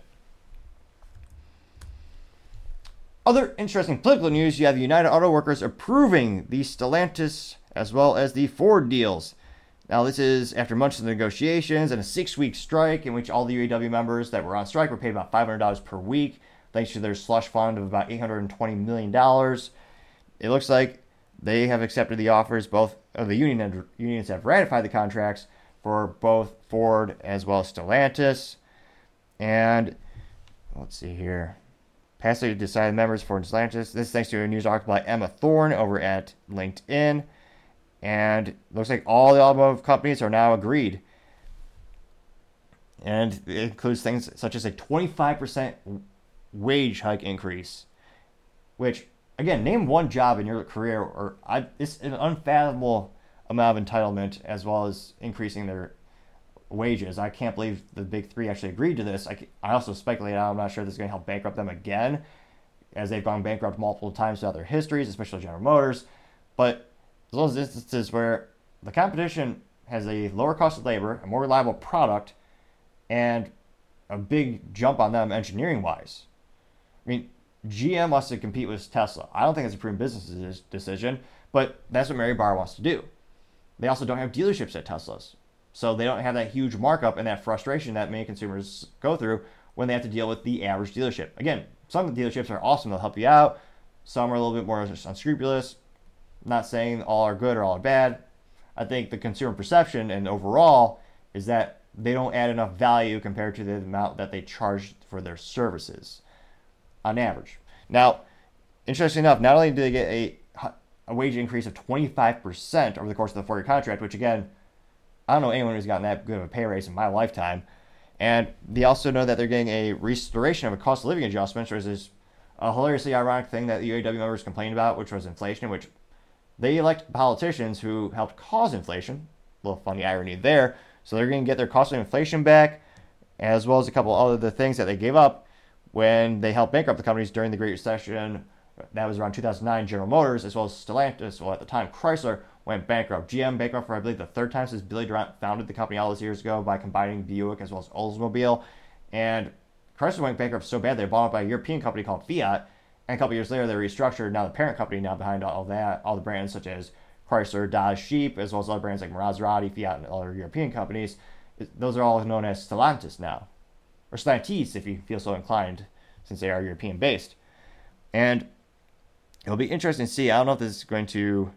Other interesting political news you have the United Auto Workers approving the Stellantis as well as the Ford deals. Now, this is after months of negotiations and a six week strike in which all the UAW members that were on strike were paid about $500 per week, thanks to their slush fund of about $820 million. It looks like they have accepted the offers, both of the union unions have ratified the contracts for both Ford as well as Stellantis. And let's see here. Passively decided members for Stellantis. This is thanks to a news article by Emma Thorne over at LinkedIn. And looks like all the automotive companies are now agreed. And it includes things such as a 25% wage hike increase, which, again, name one job in your career, or I, it's an unfathomable amount of entitlement as well as increasing their wages. I can't believe the big three actually agreed to this. I, I also speculate, I'm not sure this is going to help bankrupt them again. as they've gone bankrupt multiple times throughout their histories, especially General Motors. But well as instances where the competition has a lower cost of labor, a more reliable product, and a big jump on them engineering wise. I mean, GM wants to compete with Tesla. I don't think it's a prudent business decision, but that's what Mary Barra wants to do. They also don't have dealerships at Teslas. So they don't have that huge markup and that frustration that many consumers go through when they have to deal with the average dealership. Again, some dealerships are awesome, they'll help you out. Some are a little bit more unscrupulous. Not saying all are good or all are bad. I think the consumer perception and overall is that they don't add enough value compared to the amount that they charge for their services on average. Now, interesting enough, not only do they get a, a wage increase of 25% over the course of the four year contract, which again, I don't know anyone who's gotten that good of a pay raise in my lifetime. And they also know that they're getting a restoration of a cost of living adjustment, which is a hilariously ironic thing that the UAW members complained about, which was inflation, which they elect politicians who helped cause inflation. A little funny irony there. So they're going to get their cost of inflation back, as well as a couple other things that they gave up when they helped bankrupt the companies during the Great Recession. That was around 2009. General Motors, as well as Stellantis, well at the time Chrysler, went bankrupt. GM bankrupt for I believe the third time since Billy Durant founded the company all those years ago by combining Buick as well as Oldsmobile. And Chrysler went bankrupt so bad they bought up by a European company called Fiat. And a couple years later they restructured. Now the parent company now behind all that, all the brands such as Chrysler, Dodge, Jeep, as well as other brands like Maserati, Fiat, and other European companies. Those are all known as Stellantis now, or Stellantis if you feel so inclined, since they are European based. And it'll be interesting to see. I don't know if this is going to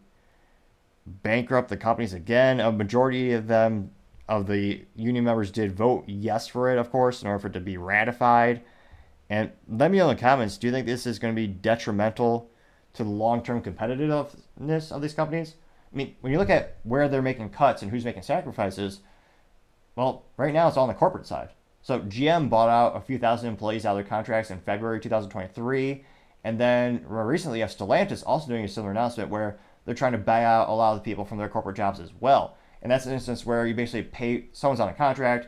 bankrupt the companies again. A majority of them, of the union members, did vote yes for it, of course, in order for it to be ratified. And let me know in the comments do you think this is going to be detrimental to the long term competitiveness of these companies? I mean, when you look at where they're making cuts and who's making sacrifices, well, right now it's all on the corporate side. So GM bought out a few thousand employees out of their contracts in February 2023. And then recently, you Stellantis also doing a similar announcement where they're trying to buy out a lot of the people from their corporate jobs as well. And that's an instance where you basically pay someone's on a contract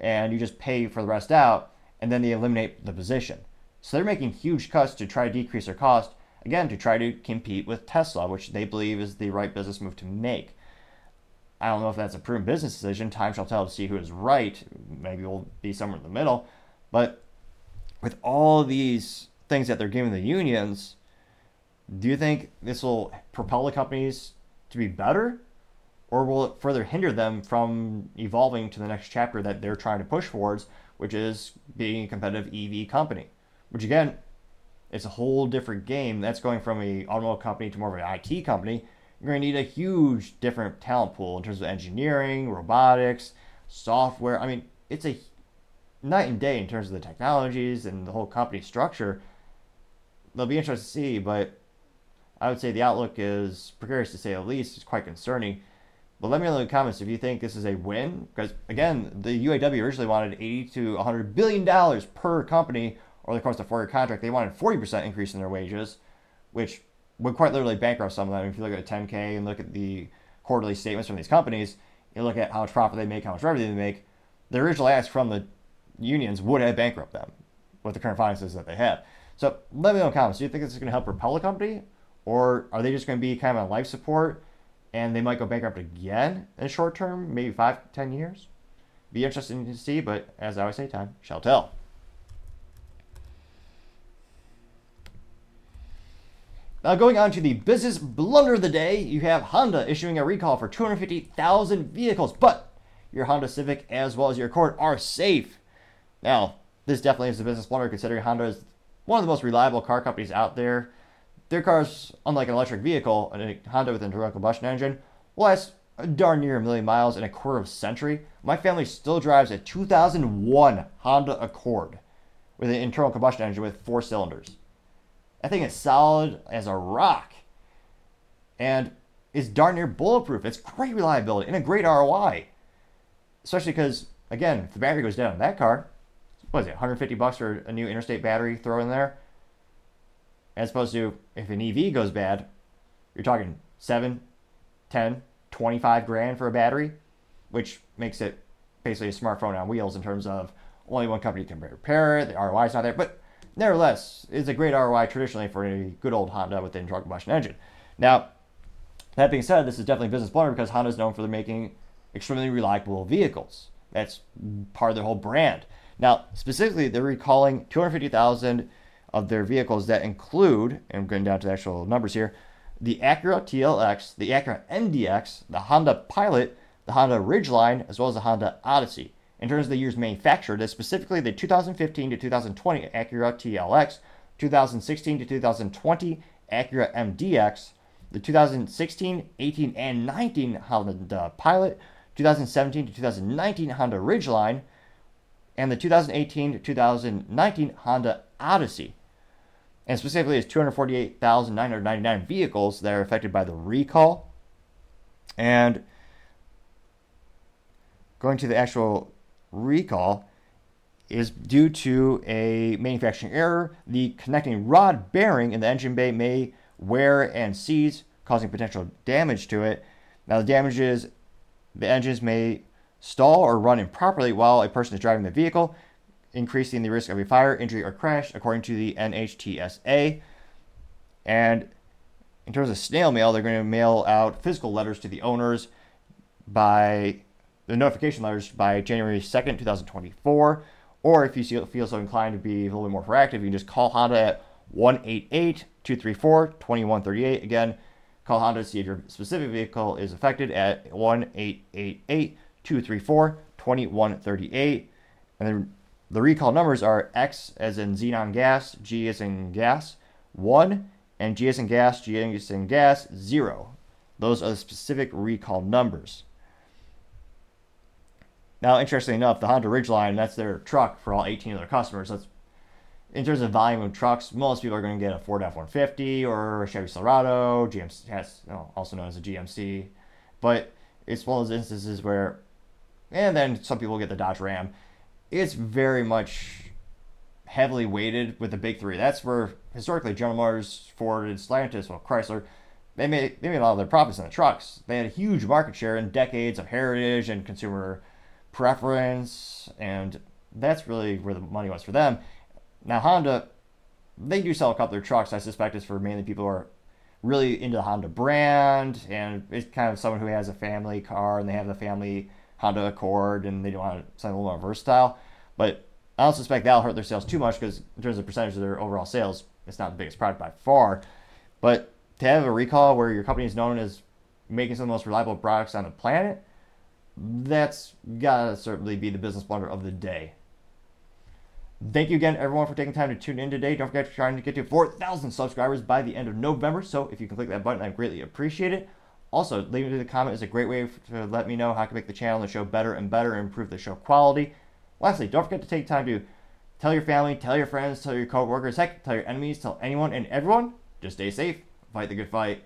and you just pay for the rest out and then they eliminate the position. So they're making huge cuts to try to decrease their cost, again, to try to compete with Tesla, which they believe is the right business move to make. I don't know if that's a prudent business decision. Time shall tell to see who is right. Maybe we'll be somewhere in the middle. But with all these things that they're giving the unions, do you think this will propel the companies to be better? Or will it further hinder them from evolving to the next chapter that they're trying to push towards, which is being a competitive EV company? Which again, it's a whole different game. That's going from a automobile company to more of an IT company. You're going to need a huge different talent pool in terms of engineering, robotics, software. I mean, it's a night and day in terms of the technologies and the whole company structure. They'll be interesting to see, but I would say the outlook is precarious to say the least. It's quite concerning. But let me know in the comments if you think this is a win, because again, the UAW originally wanted 80 to 100 billion dollars per company over the course of the four-year contract. They wanted 40% increase in their wages, which would quite literally bankrupt some of them. If you look at 10K and look at the quarterly statements from these companies, you look at how much profit they make, how much revenue they make. The original ask from the unions would have bankrupt them with the current finances that they have. So let me know in the comments. Do you think this is going to help propel the company, or are they just going to be kind of on life support and they might go bankrupt again in the short term, maybe five, ten years? Be interesting to see, but as I always say, time shall tell. Now, going on to the business blunder of the day, you have Honda issuing a recall for 250,000 vehicles, but your Honda Civic as well as your Accord are safe. Now, this definitely is a business blunder considering Honda is one of the most reliable car companies out there. Their cars, unlike an electric vehicle, a Honda with an internal combustion engine, will last darn near a million miles in a quarter of a century. My family still drives a 2001 Honda Accord with an internal combustion engine with four cylinders. That thing is solid as a rock and is darn near bulletproof. It's great reliability and a great ROI. Especially because, again, if the battery goes down that car, what is it, 150 bucks for a new interstate battery throw in there? As opposed to if an EV goes bad, you're talking 7, 10, 25 grand for a battery, which makes it basically a smartphone on wheels in terms of only one company can repair it, the ROI is not there. But nevertheless, it's a great ROI traditionally for a good old Honda with an internal combustion engine. Now, that being said, this is definitely a business blunder because Honda is known for making extremely reliable vehicles. That's part of their whole brand. Now, specifically, they're recalling 250,000 of their vehicles that include, and I'm going down to the actual numbers here, the Acura TLX, the Acura MDX, the Honda Pilot, the Honda Ridgeline, as well as the Honda Odyssey. In terms of the years manufactured, that's specifically the 2015 to 2020 Acura TLX, 2016 to 2020 Acura MDX, the 2016, 18, and 19 Honda uh, Pilot, 2017 to 2019 Honda Ridgeline, and the 2018 to 2019 Honda Odyssey. And specifically, it's 248,999 vehicles that are affected by the recall. And going to the actual recall is due to a manufacturing error. The connecting rod bearing in the engine bay may wear and seize, causing potential damage to it. Now, the damage is the engines may stall or run improperly while a person is driving the vehicle, increasing the risk of a fire, injury, or crash, according to the NHTSA. And in terms of snail mail, they're going to mail out physical letters to the owners by the notification letters by January 2nd, 2024. Or if you feel so inclined to be a little bit more proactive, you can just call Honda at 188 234 2138. Again, call Honda to see if your specific vehicle is affected at 1 234 2138. And then the recall numbers are X as in xenon gas, G as in gas, 1, and G as in gas, G as in gas, 0. Those are the specific recall numbers. Now, interestingly enough, the Honda Ridgeline, that's their truck for all 18 of their customers. That's in terms of volume of trucks, most people are going to get a Ford F-150 or a Chevy Silverado, GMC, also known as a GMC. But it's one of those instances where, and then some people get the Dodge Ram. It's very much heavily weighted with the big three. That's where historically General Motors, Ford, and Stellantis, well Chrysler, they made they made a lot of their profits in the trucks. They had a huge market share in decades of heritage and consumer preference, and that's really where the money was for them. Now Honda, they do sell a couple of their trucks. I suspect it's for mainly people who are really into the Honda brand, and it's kind of someone who has a family car and they have the family Honda Accord and they don't want something a little more versatile. But I don't suspect that'll hurt their sales too much because in terms of percentage of their overall sales, it's not the biggest product by far. But to have a recall where your company is known as making some of the most reliable products on the planet, that's gotta certainly be the business blunder of the day. Thank you again, everyone, for taking time to tune in today. Don't forget to trying to get to 4,000 subscribers by the end of November. So if you can click that button, I greatly appreciate it. Also, leaving me a comment is a great way to let me know how I can make the channel and the show better and better and improve the show quality. Lastly, don't forget to take time to tell your family, tell your friends, tell your coworkers, heck, tell your enemies, tell anyone and everyone. Just stay safe, fight the good fight.